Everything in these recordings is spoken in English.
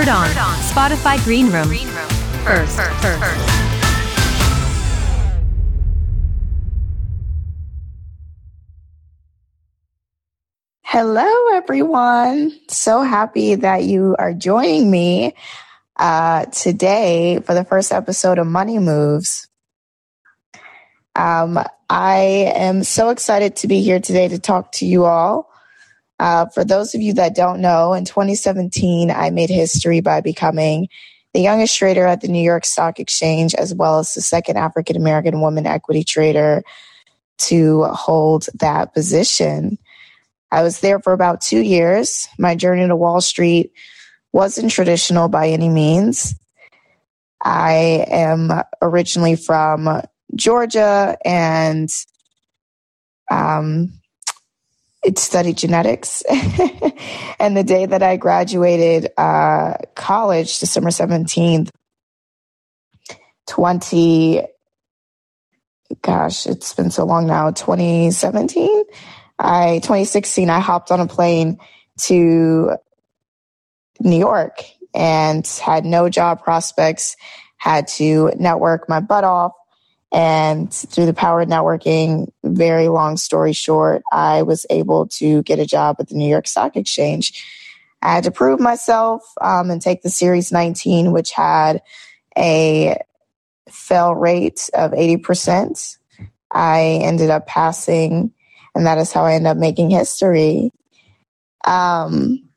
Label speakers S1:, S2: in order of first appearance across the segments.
S1: Heard on Spotify Greenroom. First, first.
S2: Hello, everyone. So happy that you are joining me uh, today for the first episode of Money Moves. Um, I am so excited to be here today to talk to you all. Uh, for those of you that don't know, in 2017, I made history by becoming the youngest trader at the New York Stock Exchange, as well as the second African American woman equity trader to hold that position. I was there for about two years. My journey to Wall Street wasn't traditional by any means. I am originally from Georgia and um, studied genetics. and the day that I graduated uh, college, December 17th, 20, gosh, it's been so long now, 2017, I, 2016, I hopped on a plane to New York and had no job prospects, had to network my butt off. And through the power of networking, very long story short, I was able to get a job at the New York Stock Exchange. I had to prove myself um, and take the Series 19, which had a fail rate of 80%. I ended up passing, and that is how I ended up making history. Um,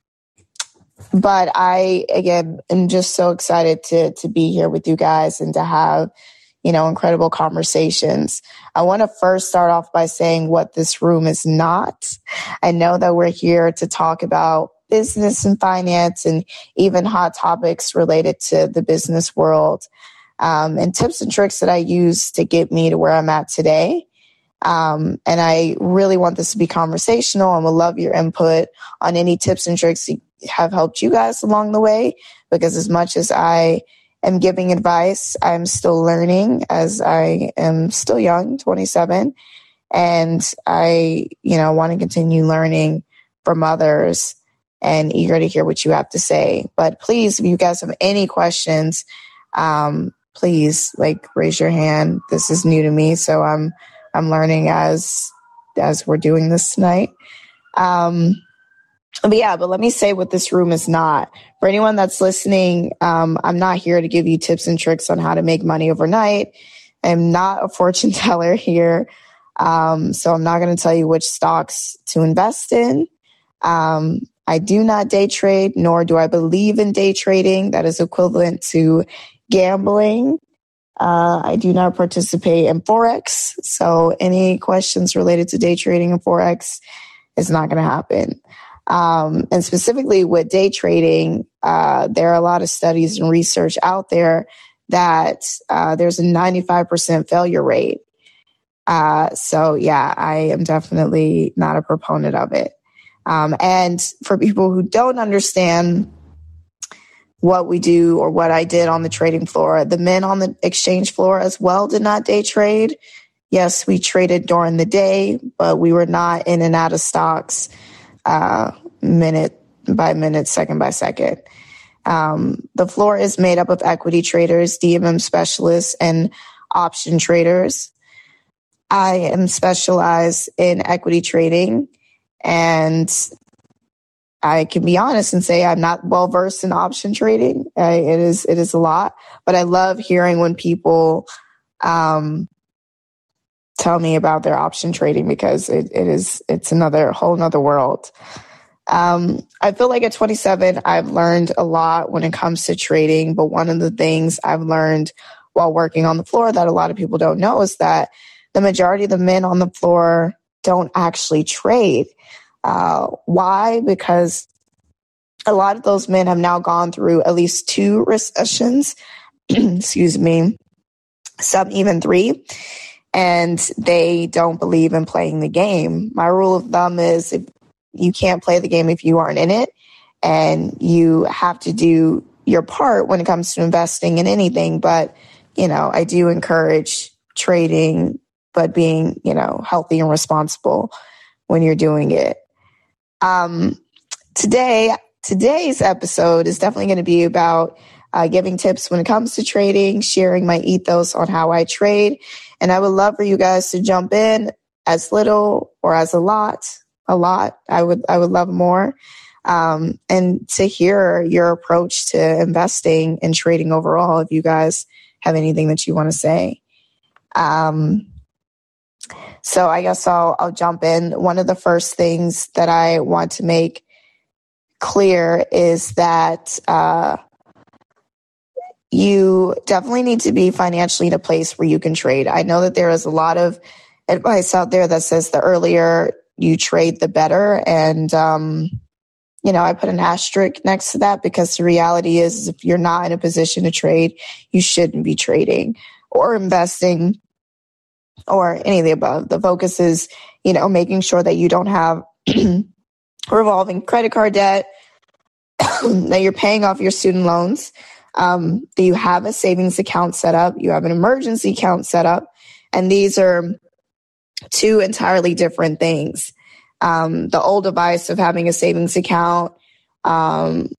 S2: but I again am just so excited to to be here with you guys and to have you know incredible conversations. I want to first start off by saying what this room is not. I know that we're here to talk about business and finance and even hot topics related to the business world um, and tips and tricks that I use to get me to where I'm at today. Um, and I really want this to be conversational and would love your input on any tips and tricks that have helped you guys along the way because as much as I am giving advice, I'm still learning as I am still young, 27, and I, you know, want to continue learning from others and eager to hear what you have to say. But please, if you guys have any questions, um, please like raise your hand. This is new to me, so I'm I'm learning as as we're doing this tonight. Um, but yeah, but let me say what this room is not. For anyone that's listening, um, I'm not here to give you tips and tricks on how to make money overnight. I'm not a fortune teller here. Um, so I'm not going to tell you which stocks to invest in. Um, I do not day trade, nor do I believe in day trading. That is equivalent to gambling. Uh, I do not participate in Forex. So any questions related to day trading and Forex is not going to happen. Um, and specifically with day trading, uh, there are a lot of studies and research out there that uh, there's a 95% failure rate. Uh, so, yeah, I am definitely not a proponent of it. Um, and for people who don't understand what we do or what I did on the trading floor, the men on the exchange floor as well did not day trade. Yes, we traded during the day, but we were not in and out of stocks uh, minute by minute, second by second. Um, the floor is made up of equity traders, DMM specialists, and option traders. I am specialized in equity trading, and I can be honest and say I'm not well versed in option trading. I, it is it is a lot, but I love hearing when people um, tell me about their option trading because it, it is it's another whole another world. Um, I feel like at 27, I've learned a lot when it comes to trading. But one of the things I've learned while working on the floor that a lot of people don't know is that the majority of the men on the floor don't actually trade. Uh, why? Because a lot of those men have now gone through at least two recessions, excuse me, some even three, and they don't believe in playing the game. My rule of thumb is you can't play the game if you aren't in it. And you have to do your part when it comes to investing in anything. But, you know, I do encourage trading, but being, you know, healthy and responsible when you're doing it. Um, today, today's episode is definitely going to be about uh, giving tips when it comes to trading, sharing my ethos on how I trade. And I would love for you guys to jump in as little or as a lot, a lot. I would, I would love more. Um, and to hear your approach to investing and trading overall, if you guys have anything that you want to say. Um, so I guess I'll, I'll jump in. One of the first things that I want to make clear is that, uh, you definitely need to be financially in a place where you can trade. I know that there is a lot of advice out there that says the earlier you trade, the better. And, um, you know, I put an asterisk next to that because the reality is if you're not in a position to trade, you shouldn't be trading or investing or any of the above. The focus is, you know, making sure that you don't have revolving credit card debt, that you're paying off your student loans, um, that you have a savings account set up, you have an emergency account set up, and these are two entirely different things. Um, the old advice of having a savings account, um,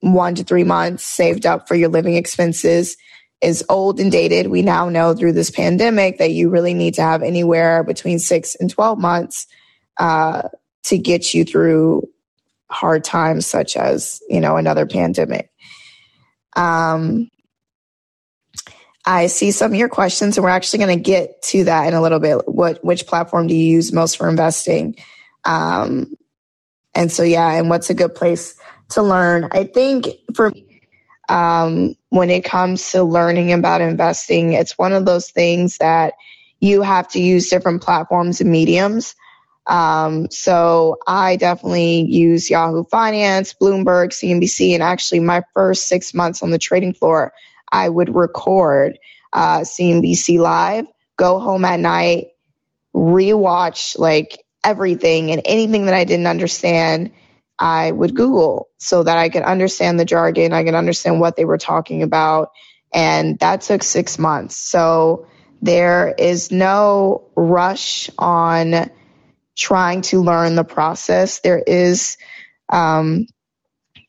S2: one to three months saved up for your living expenses is old and dated. We now know through this pandemic that you really need to have anywhere between six and 12 months uh, to get you through hard times such as, you know, another pandemic. Um, I see some of your questions, and we're actually going to get to that in a little bit. What which platform do you use most for investing? Um, and so, yeah, and what's a good place to learn? I think for um, when it comes to learning about investing, it's one of those things that you have to use different platforms and mediums. Um, so I definitely use Yahoo Finance, Bloomberg, CNBC, and actually my first six months on the trading floor, I would record uh, CNBC Live, go home at night, rewatch like everything and anything that I didn't understand, I would Google so that I could understand the jargon, I could understand what they were talking about. And that took six months. So there is no rush on trying to learn the process. There is um,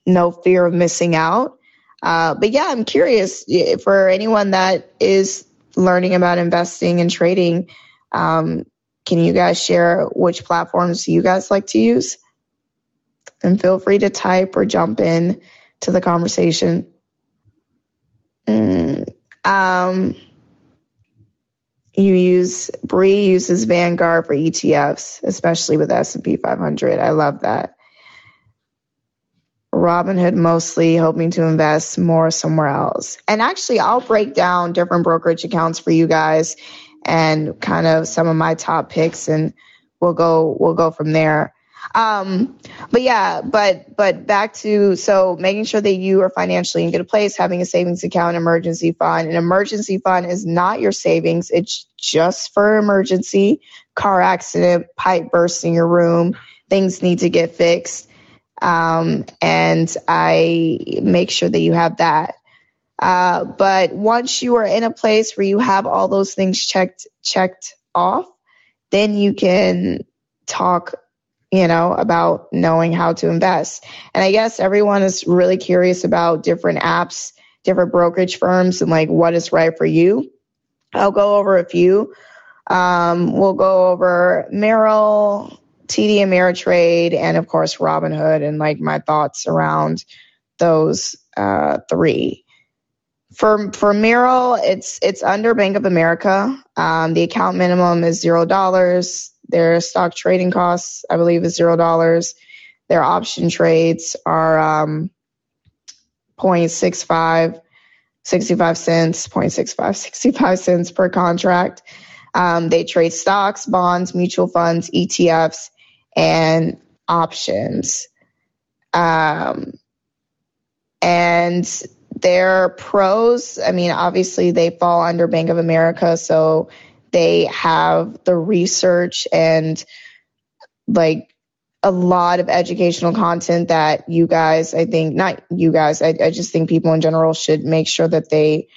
S2: no fear of missing out. Uh, but yeah, I'm curious for anyone that is learning about investing and trading. Um, can you guys share which platforms you guys like to use? And feel free to type or jump in to the conversation. Mm, um, you use Bree uses Vanguard for ETFs, especially with S&P 500. I love that. Robinhood mostly hoping to invest more somewhere else. And actually, I'll break down different brokerage accounts for you guys and kind of some of my top picks and we'll go we'll go from there. Um, but yeah, but but back to so making sure that you are financially in good place, having a savings account, emergency fund. An emergency fund is not your savings; it's just for emergency, car accident, pipe burst in your room, things need to get fixed, um, and I make sure that you have that. Uh, but once you are in a place where you have all those things checked checked off, then you can talk you know, about knowing how to invest. And I guess everyone is really curious about different apps, different brokerage firms, and like what is right for you. I'll go over a few. Um, we'll go over Merrill, TD Ameritrade, and of course Robinhood, and like my thoughts around those uh, three. For for Merrill, it's it's under Bank of America. Um, the account minimum is zero dollars. Their stock trading costs, I believe, is zero dollars. Their option trades are um, 0.65, 65 cents, 0.65, 65 cents per contract. Um, they trade stocks, bonds, mutual funds, ETFs, and options. Um, and their pros, I mean, obviously they fall under Bank of America, so they have the research and like a lot of educational content that you guys, I think, not you guys, I, I just think people in general should make sure that they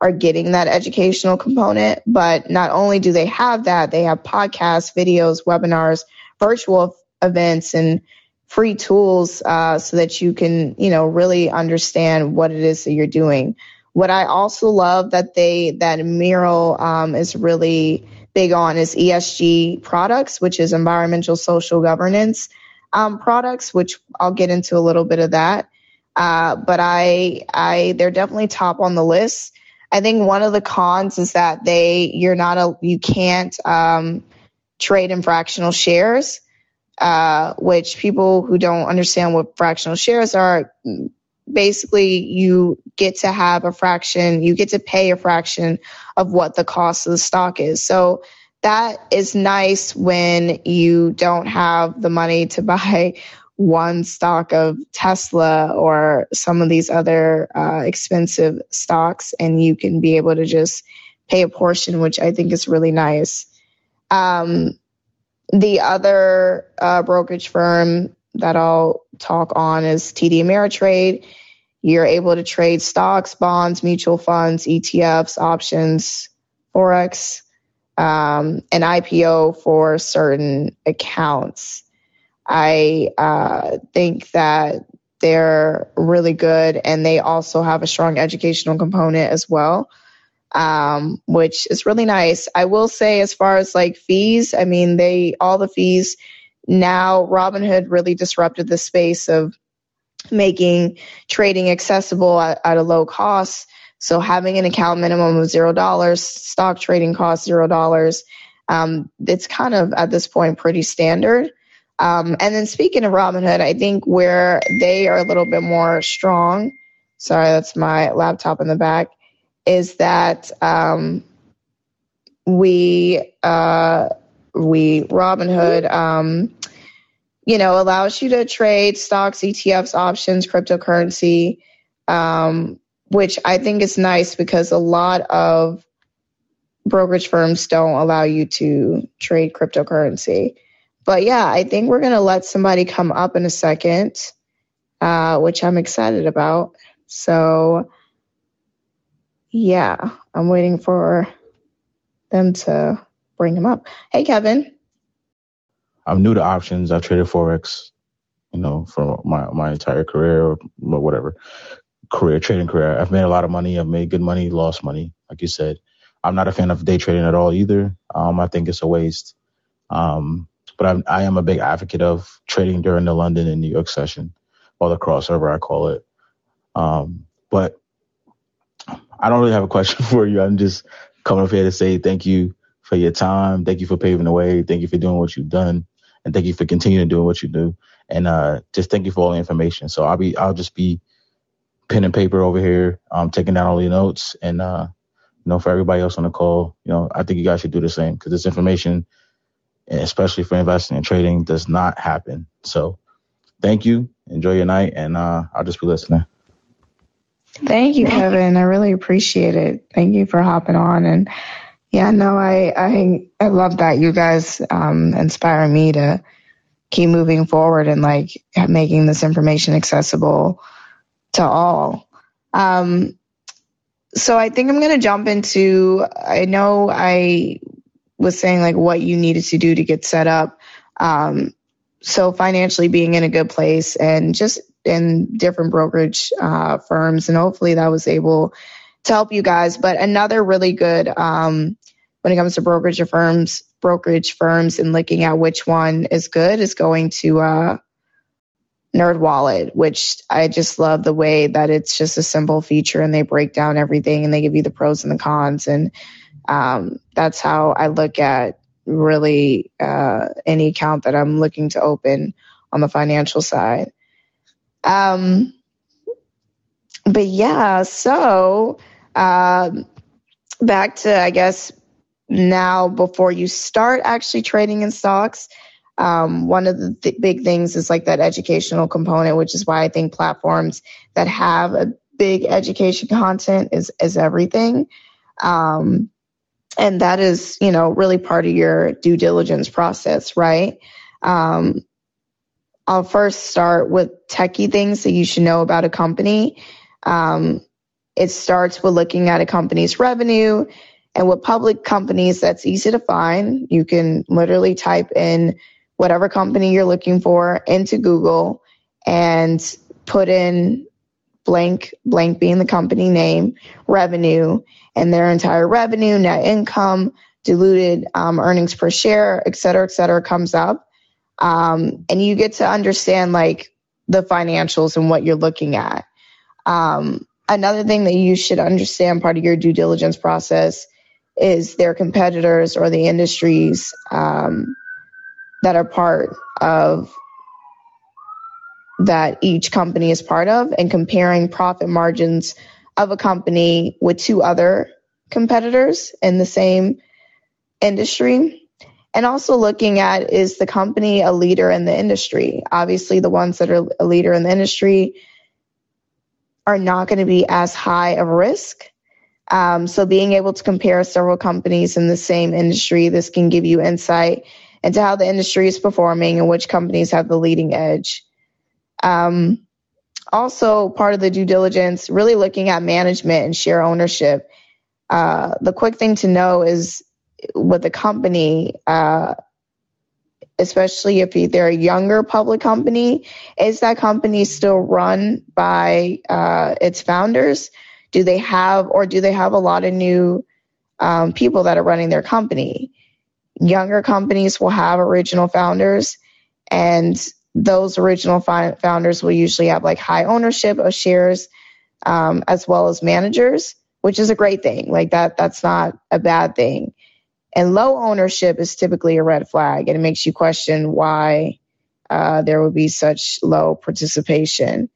S2: are getting that educational component. But not only do they have that, they have podcasts, videos, webinars, virtual events, and free tools uh, so that you can, you know, really understand what it is that you're doing. What I also love that they that Merrill um, is really big on is ESG products, which is environmental social governance um, products, which I'll get into a little bit of that. Uh, but I, I, they're definitely top on the list. I think one of the cons is that they, you're not a, you can't um, trade in fractional shares, uh, which people who don't understand what fractional shares are, basically you get to have a fraction, you get to pay a fraction of what the cost of the stock is. So that is nice when you don't have the money to buy one stock of Tesla or some of these other uh, expensive stocks, and you can be able to just pay a portion, which I think is really nice. Um, the other uh, brokerage firm that I'll talk on is TD Ameritrade. You're able to trade stocks, bonds, mutual funds, ETFs, options, Forex, um, IPO for certain accounts. I uh, think that they're really good and they also have a strong educational component as well um, which is really nice i will say as far as like fees i mean they all the fees now robinhood really disrupted the space of making trading accessible at, at a low cost. So having an account minimum of zero dollars stock trading costs zero dollars um, it's kind of at this point pretty standard. Um, and then speaking of Robinhood, I think where they are a little bit more strong, sorry, that's my laptop in the back, is that um, we, uh, we, Robinhood, um, you know, allows you to trade stocks, ETFs, options, cryptocurrency, um, which I think is nice because a lot of brokerage firms don't allow you to trade cryptocurrency. But yeah, I think we're going to let somebody come up in a second, uh, which I'm excited about. So yeah, I'm waiting for them to bring him up. Hey, Kevin.
S3: I'm new to options. I've traded Forex, you know, for my, my entire career or whatever career, trading career. I've made a lot of money. I've made good money, lost money. Like you said, I'm not a fan of day trading at all either. Um, I think it's a waste. Um, but I'm, I am a big advocate of trading during the London and New York session, or the crossover, I call it. Um, but I don't really have a question for you. I'm just coming up here to say thank you for your time. Thank you for paving the way. Thank you for doing what you've done, and thank you for continuing to do what you do. And uh, just thank you for all the information. So I'll be, I'll just be pen and paper over here, um, taking down all your notes, and uh, you know, for everybody else on the call, you know, I think you guys should do the same because this information especially for investing and trading, does not happen. So thank you. Enjoy your night, and uh, I'll just be listening.
S2: Thank you, Kevin. I really appreciate it. Thank you for hopping on. And yeah, no, I I, I love that you guys um, inspire me to keep moving forward and like making this information accessible to all. Um, so I think I'm to jump into. I know I was saying like what you needed to do to get set up. Um, so financially being in a good place and just in different brokerage uh, firms, and hopefully that was able to help you guys. But another really good um, when it comes to brokerage firms, brokerage firms, and looking at which one is good is going to uh, NerdWallet, which I just love the way that it's just a simple feature and they break down everything and they give you the pros and the cons and um, that's how I look at really uh, any account that I'm looking to open on the financial side. Um, but yeah, so uh, back to, I guess, now before you start actually trading in stocks, um, one of the th- big things is like that educational component, which is why I think platforms that have a big education content is is everything. Um, and that is you know really part of your due diligence process right um, i'll first start with techie things that you should know about a company um, it starts with looking at a company's revenue and with public companies that's easy to find you can literally type in whatever company you're looking for into Google and put in blank, blank being the company name, revenue, and their entire revenue, net income, diluted um, earnings per share, et cetera, et cetera, comes up. Um, and you get to understand like the financials and what you're looking at. Um, another thing that you should understand part of your due diligence process is their competitors or the industries um, that are part of that each company is part of and comparing profit margins of a company with two other competitors in the same industry. And also looking at is the company a leader in the industry? Obviously, the ones that are a leader in the industry are not going to be as high of risk. Um, so, being able to compare several companies in the same industry, this can give you insight into how the industry is performing and which companies have the leading edge. Um, also, part of the due diligence, really looking at management and share ownership. Uh, the quick thing to know is with a company, uh, especially if they're a younger public company, is that company still run by uh, its founders? Do they have, or do they have a lot of new um, people that are running their company? Younger companies will have original founders, and those original fi- founders will usually have like high ownership of shares um, as well as managers, which is a great thing. Like that, that's not a bad thing. And low ownership is typically a red flag, and it makes you question why uh, there would be such low participation.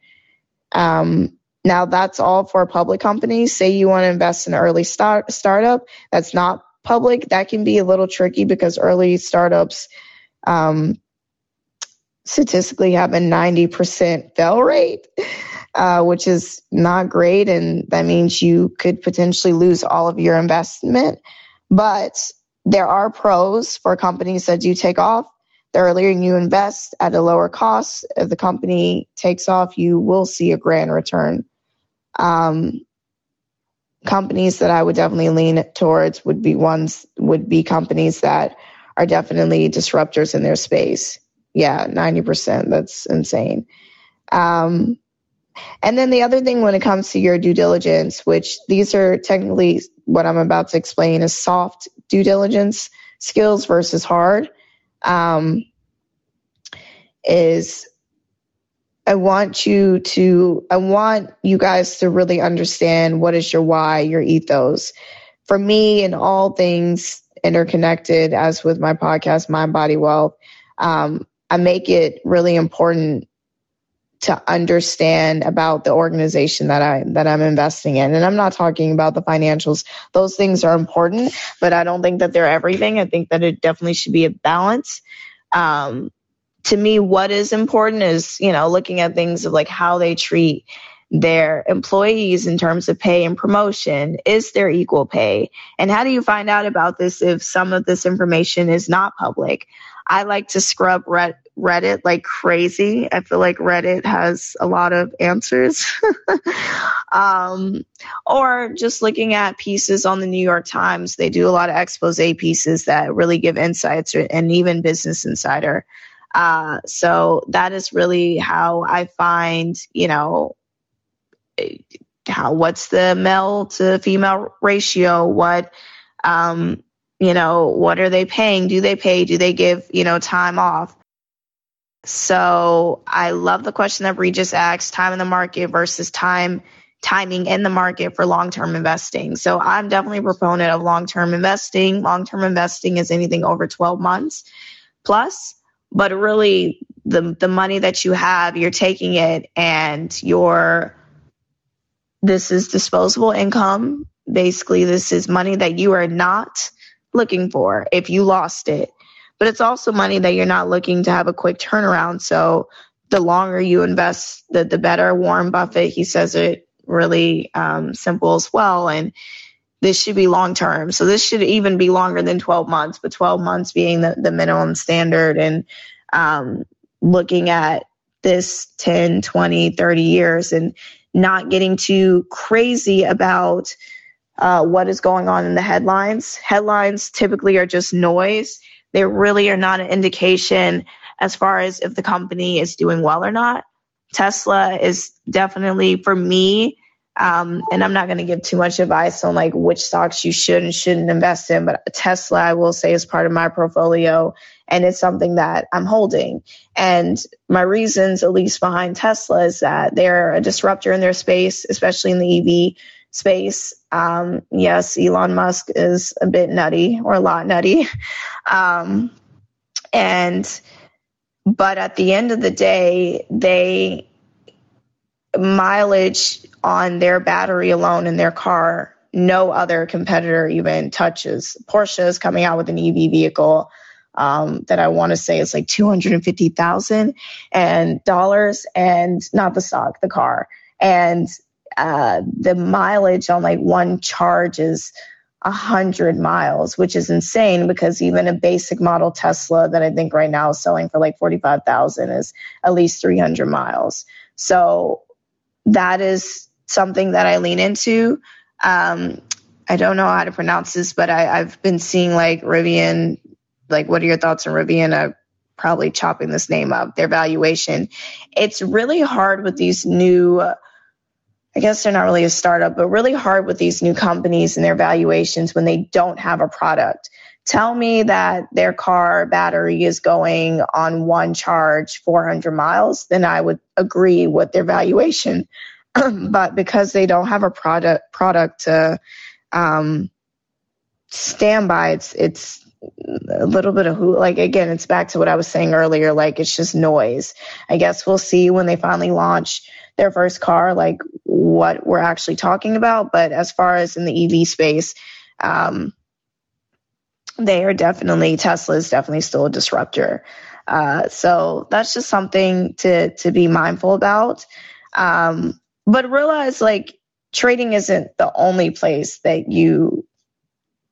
S2: Um, now, that's all for public companies. Say you want to invest in an early start startup that's not public, that can be a little tricky because early startups um, statistically have a 90% fail rate, uh, which is not great. And that means you could potentially lose all of your investment. But there are pros for companies that do take off. The earlier you invest at a lower cost, if the company takes off, you will see a grand return. Um, companies that I would definitely lean towards would be ones would be companies that are definitely disruptors in their space yeah, 90%. That's insane. Um, and then the other thing when it comes to your due diligence, which these are technically what I'm about to explain is soft due diligence skills versus hard, um, is I want you to, I want you guys to really understand what is your why, your ethos. For me, in all things interconnected, as with my podcast, Mind Body Wealth, um, I make it really important to understand about the organization that I that I'm investing in. And I'm not talking about the financials. Those things are important, but I don't think that they're everything. I think that it definitely should be a balance. Um, to me, what is important is, you know, looking at things of like how they treat their employees in terms of pay and promotion. Is there equal pay? And how do you find out about this if some of this information is not public? I like to scrub Reddit like crazy. I feel like Reddit has a lot of answers. um, or just looking at pieces on the New York Times. They do a lot of expose pieces that really give insights, and even Business Insider. Uh, so that is really how I find, you know, how what's the male to female ratio? What um, you know, what are they paying? Do they pay? Do they give, you know, time off? So I love the question that Regis asked, time in the market versus time timing in the market for long-term investing. So I'm definitely a proponent of long-term investing. Long-term investing is anything over 12 months plus, but really the the money that you have, you're taking it and you're this is disposable income. Basically, this is money that you are not looking for if you lost it. But it's also money that you're not looking to have a quick turnaround. So the longer you invest, the, the better. Warren Buffett, he says it really um, simple as well. And this should be long term. So this should even be longer than 12 months, but 12 months being the, the minimum standard. And um, looking at this 10, 20, 30 years and not getting too crazy about uh, what is going on in the headlines. Headlines typically are just noise. They really are not an indication as far as if the company is doing well or not. Tesla is definitely for me, um, and I'm not going to give too much advice on like which stocks you should and shouldn't invest in, but Tesla, I will say, is part of my portfolio and it's something that I'm holding. And my reasons, at least behind Tesla, is that they're a disruptor in their space, especially in the EV space. Um, yes, Elon Musk is a bit nutty or a lot nutty. Um, and, but at the end of the day, they mileage on their battery alone in their car, no other competitor even touches. Porsche is coming out with an EV vehicle um, that I want to say is like two hundred and fifty thousand and dollars, and not the stock, the car, and uh, the mileage on like one charge is a hundred miles, which is insane because even a basic model Tesla that I think right now is selling for like forty five thousand is at least three hundred miles. So that is something that I lean into. Um, I don't know how to pronounce this, but I, have been seeing like Rivian. Like, what are your thoughts on Rivian? I'm probably chopping this name up. Their valuation. It's really hard with these new. I guess they're not really a startup, but really hard with these new companies and their valuations when they don't have a product. Tell me that their car battery is going on one charge 400 miles, then I would agree with their valuation. but because they don't have a product product to um, stand by, it's it's a little bit of who like again it's back to what i was saying earlier like it's just noise i guess we'll see when they finally launch their first car like what we're actually talking about. But as far as in the ev space um, they are definitely tesla is definitely still a disruptor. Uh, so that's just something to to be mindful about. Um, but realize like trading isn't the only place that you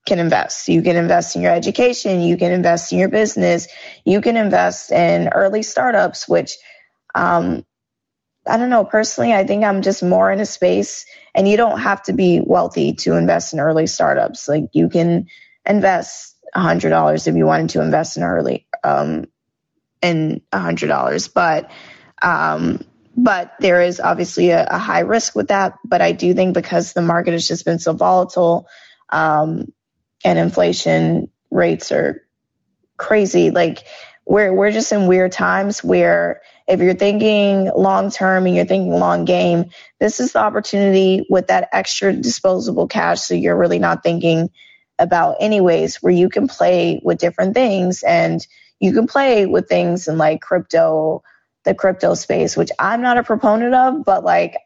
S2: can invest. You can invest in your education, you can invest in your business, you can invest in early startups, which um, I don't know. Personally, I think I'm just more in a space, and you don't have to be wealthy to invest in early startups. Like you can invest hundred dollars if you wanted to invest in early um, in hundred dollars, but um, but there is obviously a, a, high risk with that. But I do think because the market has just been so volatile um, and inflation rates are crazy, like we're we're just in weird times where if you're thinking long term and you're thinking long game, this is the opportunity with that extra disposable cash. So you're really not thinking about anyways, where you can play with different things and you can play with things in like crypto the crypto space, which I'm not a proponent of, but like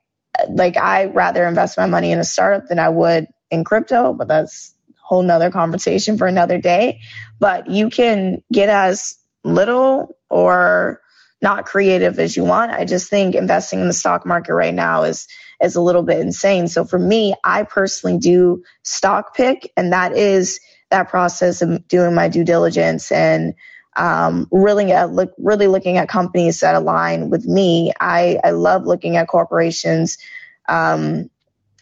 S2: like I rather invest my money in a startup than I would in crypto, but that's a whole nother conversation for another day. But you can get as little or not creative as you want. I just think investing in the stock market right now is is a little bit insane. So for me, I personally do stock pick and that is that process of doing my due diligence and um, really at look really looking at companies that align with me. I, I love looking at corporations. Um,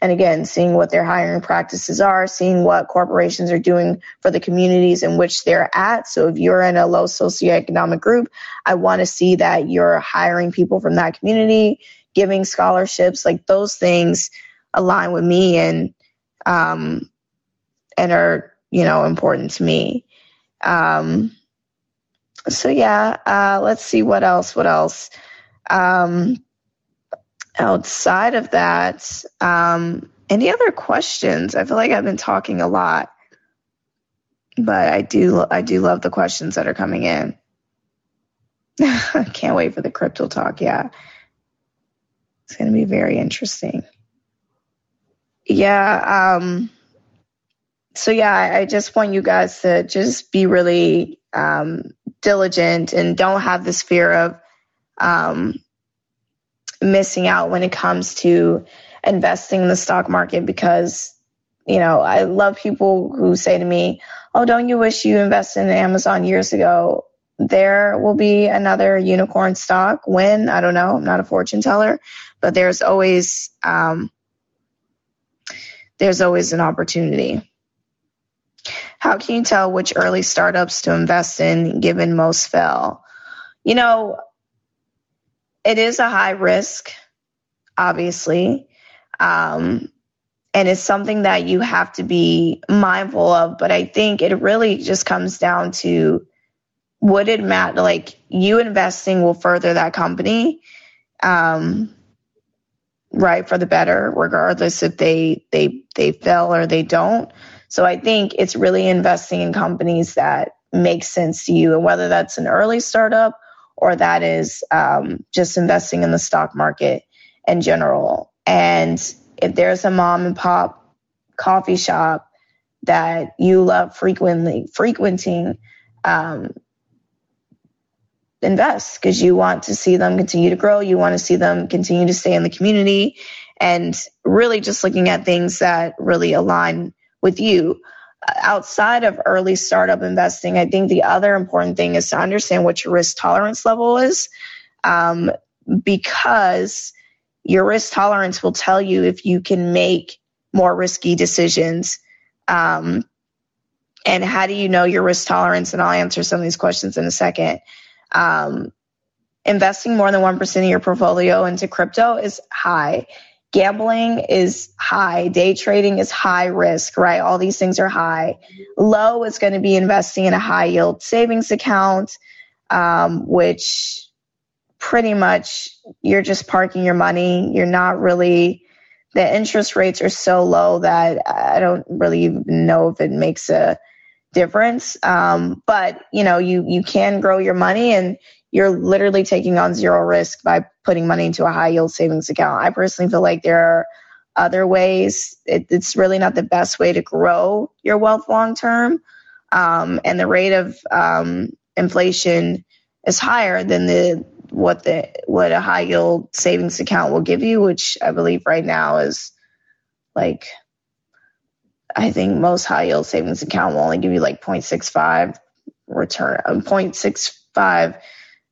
S2: and again, seeing what their hiring practices are, seeing what corporations are doing for the communities in which they're at. So if you're in a low socioeconomic group, I want to see that you're hiring people from that community, giving scholarships, like those things align with me and um, and are you know important to me. Um, so yeah, uh, let's see what else. What else? Um, outside of that, um, any other questions? I feel like I've been talking a lot, but I do I do love the questions that are coming in. Can't wait for the crypto talk. Yeah, it's going to be very interesting. Yeah. Um, so yeah, I, I just want you guys to just be really um, diligent and don't have this fear of um, missing out when it comes to investing in the stock market because you know i love people who say to me oh don't you wish you invested in amazon years ago there will be another unicorn stock when i don't know i'm not a fortune teller but there's always um, there's always an opportunity how can you tell which early startups to invest in given most fail? you know, it is a high risk, obviously. Um, and it's something that you have to be mindful of. But I think it really just comes down to would it matter? Like you investing will further that company, um, right, for the better, regardless if they they they fail or they don't. So I think it's really investing in companies that make sense to you, and whether that's an early startup or that is um, just investing in the stock market in general. And if there's a mom and pop coffee shop that you love frequently frequenting, um, invest because you want to see them continue to grow. You want to see them continue to stay in the community and really just looking at things that really align with you. Outside of early startup investing, I think the other important thing is to understand what your risk tolerance level is um, because your risk tolerance will tell you if you can make more risky decisions. Um, and how do you know your risk tolerance? And I'll answer some of these questions in a second. Um, investing more than 1% of your portfolio into crypto is high. Gambling is high. Day trading is high risk, right? All these things are high. Low is going to be investing in a high yield savings account, um, which pretty much you're just parking your money. You're not really, the interest rates are so low that I don't really even know if it makes a difference. Um, but you know, you you can grow your money and you're literally taking on zero risk by putting money into a high yield savings account. I personally feel like there are other ways. It, it's really not the best way to grow your wealth long term. Um, and the rate of um, inflation is higher than the what the what a high yield savings account will give you, which I believe right now is like I think most high yield savings account will only give you like 0.65 return, um, 0.65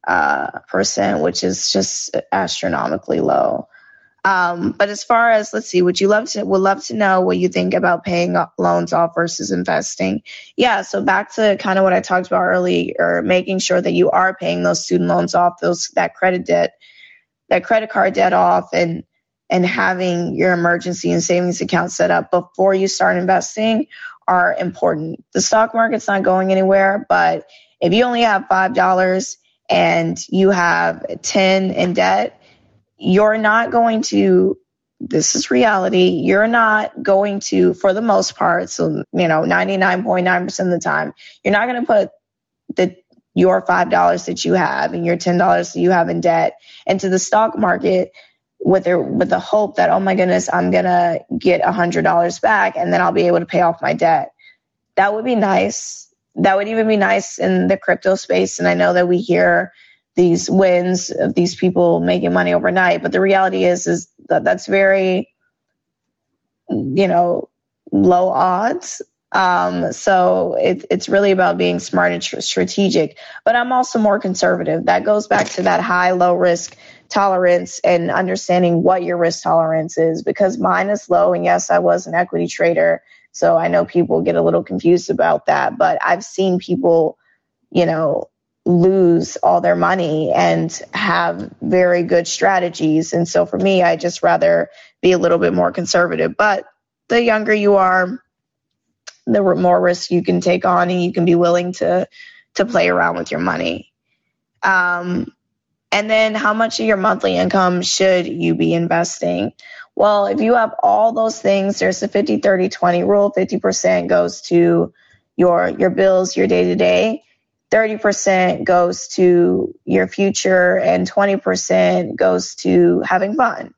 S2: uh, percent, which is just astronomically low. Um, but as far as let's see, would you love to would love to know what you think about paying loans off versus investing? Yeah, so back to kind of what I talked about earlier, making sure that you are paying those student loans off, those that credit debt, that credit card debt off, and and having your emergency and savings account set up before you start investing are important. The stock market's not going anywhere, but if you only have five dollars and you have ten in debt you're not going to this is reality you're not going to for the most part so you know 99.9% of the time you're not going to put the your five dollars that you have and your ten dollars that you have in debt into the stock market with with the hope that oh my goodness i'm gonna get a hundred dollars back and then i'll be able to pay off my debt. That would be nice that would even be nice in the crypto space and i know that we hear these wins of these people making money overnight. But the reality is, is that that's very, you know, low odds. Um, so it, it's really about being smart and tr- strategic. But I'm also more conservative. That goes back to that high, low risk tolerance and understanding what your risk tolerance is because mine is low. And yes, I was an equity trader. So I know people get a little confused about that, but I've seen people, you know, lose all their money and have very good strategies. And so for me, I just rather be a little bit more conservative. But the younger you are, the more risk you can take on and you can be willing to to play around with your money. Um, and then how much of your monthly income should you be investing? Well, if you have all those things, there's a 50 30 20 rule. 50% goes to your your bills, your day to day 30% goes to your future and 20% goes to having fun.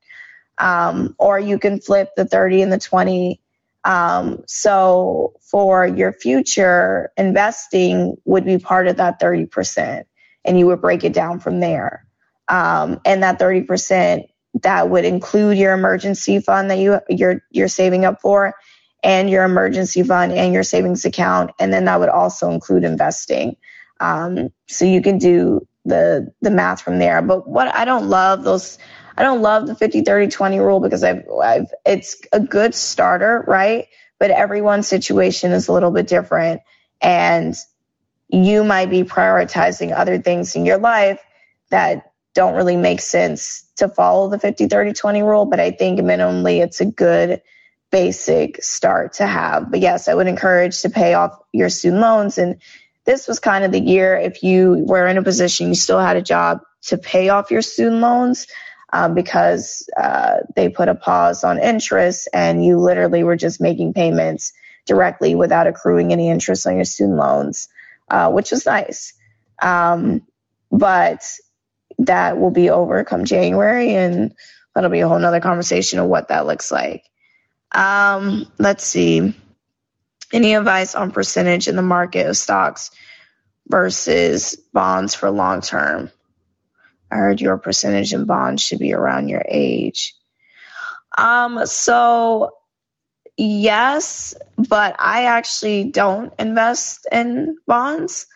S2: Um, or you can flip the 30 and the 20. Um, so for your future, investing would be part of that 30%, and you would break it down from there. Um, and that 30% that would include your emergency fund that you you're you're saving up for and your emergency fund and your savings account and then that would also include investing um, so you can do the the math from there. But what I don't love those I don't love the 50 30 20 rule because I've I've it's a good starter, right? But everyone's situation is a little bit different and you might be prioritizing other things in your life that don't really make sense to follow the 50 30 20 rule but i think minimally it's a good basic start to have. But yes i would encourage to pay off your student loans. And this was kind of the year if you were in a position you still had a job to pay off your student loans um, because uh, they put a pause on interest and you literally were just making payments directly without accruing any interest on your student loans, uh, which was nice. Um, but that will be over come January, and that'll be a whole nother conversation of what that looks like. Um, let's see. Any advice on percentage in the market of stocks versus bonds for long term? I heard your percentage in bonds should be around your age. Um, so yes, but I actually don't invest in bonds.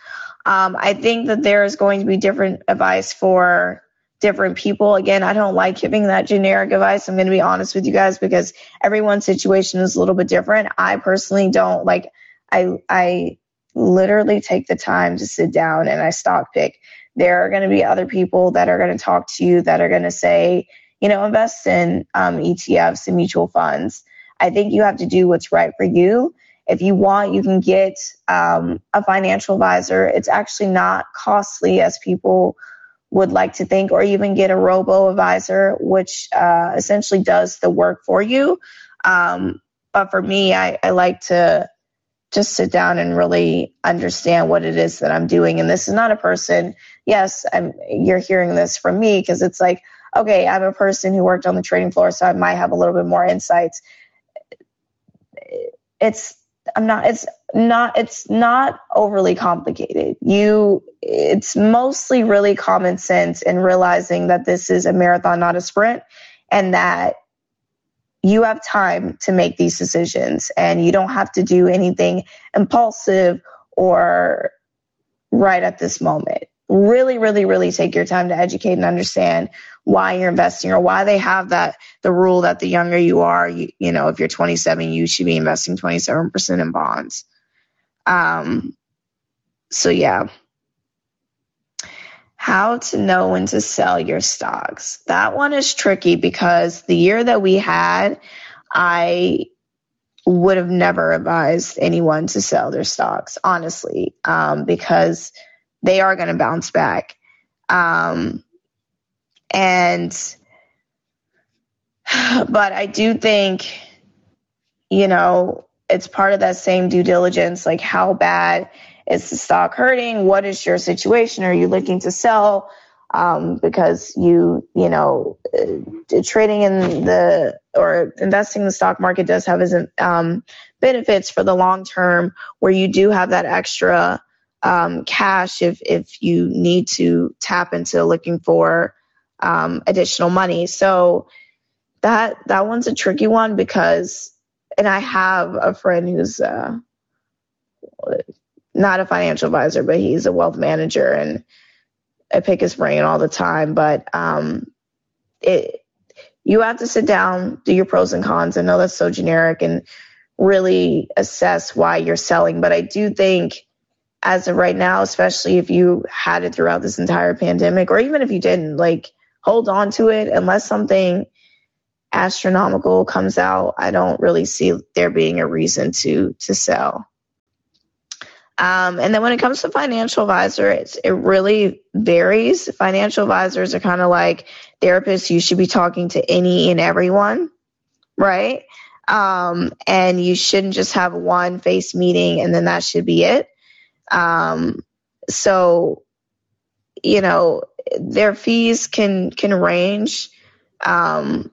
S2: Um, I think that there is going to be different advice for different people. Again, I don't like giving that generic advice. I'm going to be honest with you guys because everyone's situation is a little bit different. I personally don't like, I, I literally take the time to sit down and I stock pick. There are going to be other people that are going to talk to you that are going to say, you know, invest in um, ETFs and mutual funds. I think you have to do what's right for you. If you want, you can get um, a financial advisor. It's actually not costly as people would like to think, or even get a robo advisor, which uh, essentially does the work for you. Um, but for me, I, I like to just sit down and really understand what it is that I'm doing. And this is not a person, yes, I'm, you're hearing this from me because it's like, okay, I'm a person who worked on the trading floor, so I might have a little bit more insights. It's I'm not it's not it's not overly complicated. You it's mostly really common sense and realizing that this is a marathon, not a sprint, and that you have time to make these decisions and you don't have to do anything impulsive or right at this moment. Really, really, really take your time to educate and understand why you're investing or why they have that the rule that the younger you are, you, you know, if you're 27, you should be investing 27% in bonds. Um, so yeah. How to know when to sell your stocks. That one is tricky because the year that we had, I would have never advised anyone to sell their stocks, honestly, um, because they are going to bounce back. Um, and, but I do think, you know, it's part of that same due diligence. Like, how bad is the stock hurting? What is your situation? Are you looking to sell? Um, because you, you know, uh, trading in the or investing in the stock market does have its um, benefits for the long term, where you do have that extra um, cash if if you need to tap into looking for um, additional money. So that that one's a tricky one because, and I have a friend who's uh, not a financial advisor, but he's a wealth manager, and I pick his brain all the time. But um, it you have to sit down, do your pros and cons. I know that's so generic, and really assess why you're selling. But I do think as of right now, especially if you had it throughout this entire pandemic, or even if you didn't, like hold on to it unless something astronomical comes out. I don't really see there being a reason to to sell. Um, and then when it comes to financial advisor, it's, it really varies. Financial advisors are kind of like therapists. You should be talking to any and everyone, right? Um, and you shouldn't just have one face meeting and then that should be it. Um, so, you know, their fees can can range um,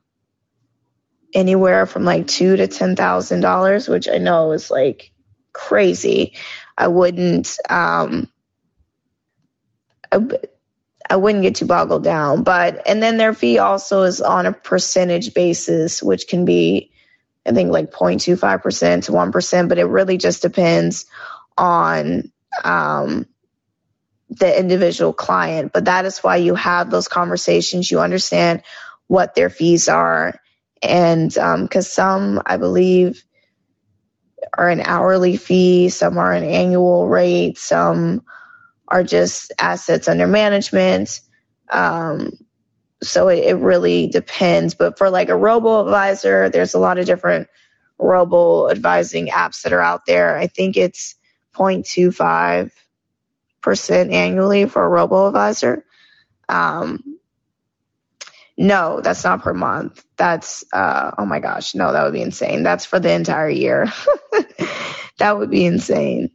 S2: anywhere from like two to ten thousand dollars, which I know is like crazy. I wouldn't um, I, I wouldn't get too boggled down, but and then their fee also is on a percentage basis, which can be I think like 0.25% to 1%, but it really just depends on um, the individual client. But that is why you have those conversations. You understand what their fees are. And because um, some, I believe, are an hourly fee, some are an annual rate, some are just assets under management. Um, so it, it really depends. But for like a robo advisor, there's a lot of different robo advising apps that are out there. I think it's 0.25% annually for a robo advisor. Um, no, that's not per month. That's, uh, oh my gosh, no, that would be insane. That's for the entire year. that would be insane.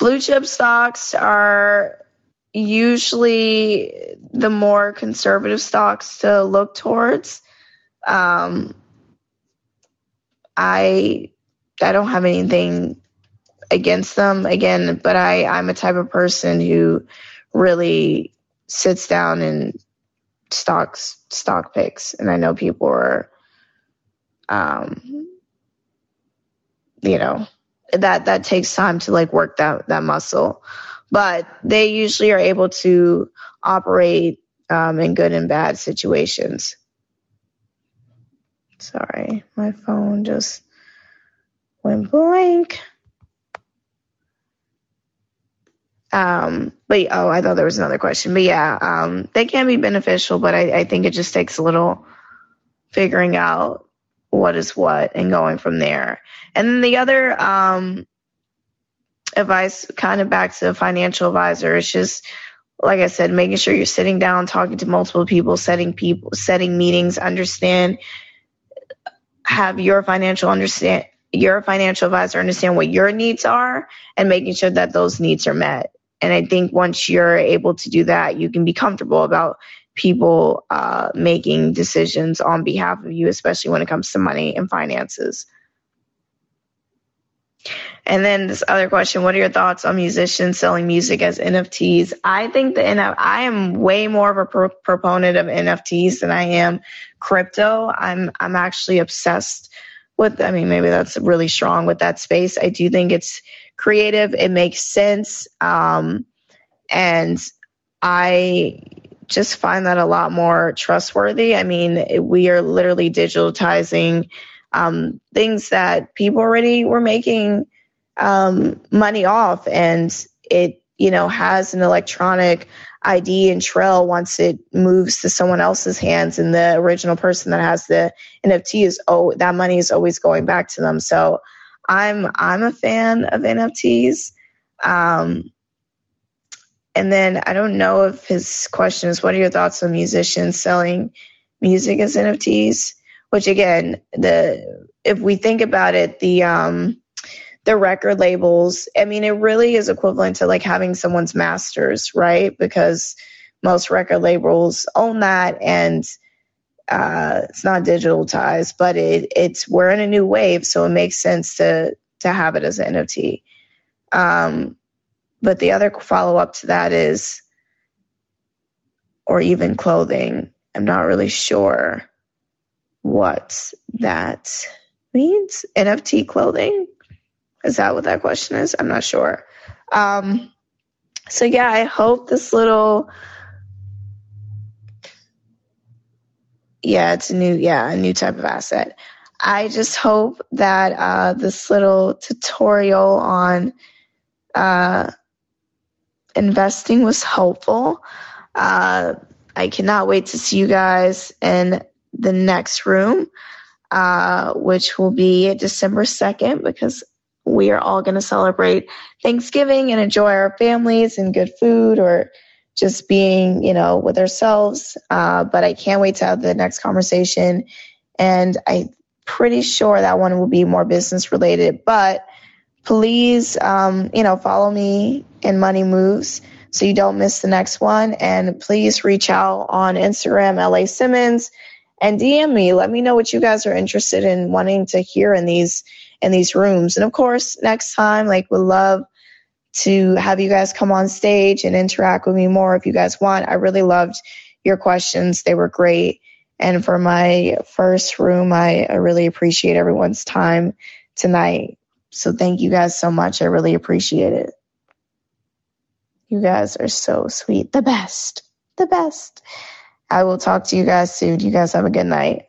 S2: Blue chip stocks are usually the more conservative stocks to look towards. Um, I I don't have anything against them again, but I I'm a type of person who really sits down and stocks stock picks, and I know people are, um, you know, that that takes time to like work that that muscle, but they usually are able to operate um, in good and bad situations. Sorry, my phone just went blank. Um, but oh, I thought there was another question. But yeah, um, they can be beneficial, but I, I think it just takes a little figuring out what is what and going from there. And then the other um, advice, kind of back to the financial advisor, is just like I said, making sure you're sitting down, talking to multiple people, setting people, setting meetings, understand have your financial understand your financial advisor understand what your needs are and making sure that those needs are met. And I think once you're able to do that, you can be comfortable about people uh, making decisions on behalf of you, especially when it comes to money and finances. And then this other question, what are your thoughts on musicians selling music as NFTs? I think the NF- I am way more of a pro- proponent of NFTs than I am crypto. I'm I'm actually obsessed with I mean maybe that's really strong with that space. I do think it's creative, it makes sense. Um, and I just find that a lot more trustworthy. I mean, we are literally digitalizing um, things that people already were making um, money off, and it you know has an electronic ID and trail once it moves to someone else's hands, and the original person that has the NFT is oh that money is always going back to them. So I'm I'm a fan of NFTs. Um, and then I don't know if his question is what are your thoughts on musicians selling music as NFTs? Which again, the if we think about it, the um the record labels, I mean, it really is equivalent to like having someone's masters, right? Because most record labels own that and uh, it's not digitalized, but it, it's we're in a new wave, so it makes sense to to have it as an NFT. Um, but the other follow up to that is, or even clothing. I'm not really sure what that means. NFT clothing. Is that what that question is? I'm not sure. Um, so yeah, I hope this little yeah, it's a new yeah, a new type of asset. I just hope that uh, this little tutorial on uh, investing was helpful. Uh, I cannot wait to see you guys in the next room, uh, which will be December 2nd because we are all going to celebrate Thanksgiving and enjoy our families and good food or just being, you know, with ourselves. Uh, but I can't wait to have the next conversation. And I'm pretty sure that one will be more business related. But please, um, you know, follow me in Money Moves so you don't miss the next one. And please reach out on Instagram, LA Simmons, and DM me. Let me know what you guys are interested in wanting to hear in these in these rooms. And of course, next time, like, would love to have you guys come on stage and interact with me more if you guys want. I really loved your questions, they were great. And for my first room, I, I really appreciate everyone's time tonight. So thank you guys so much. I really appreciate it. You guys are so sweet. The best. The best. I will talk to you guys soon. You guys have a good night.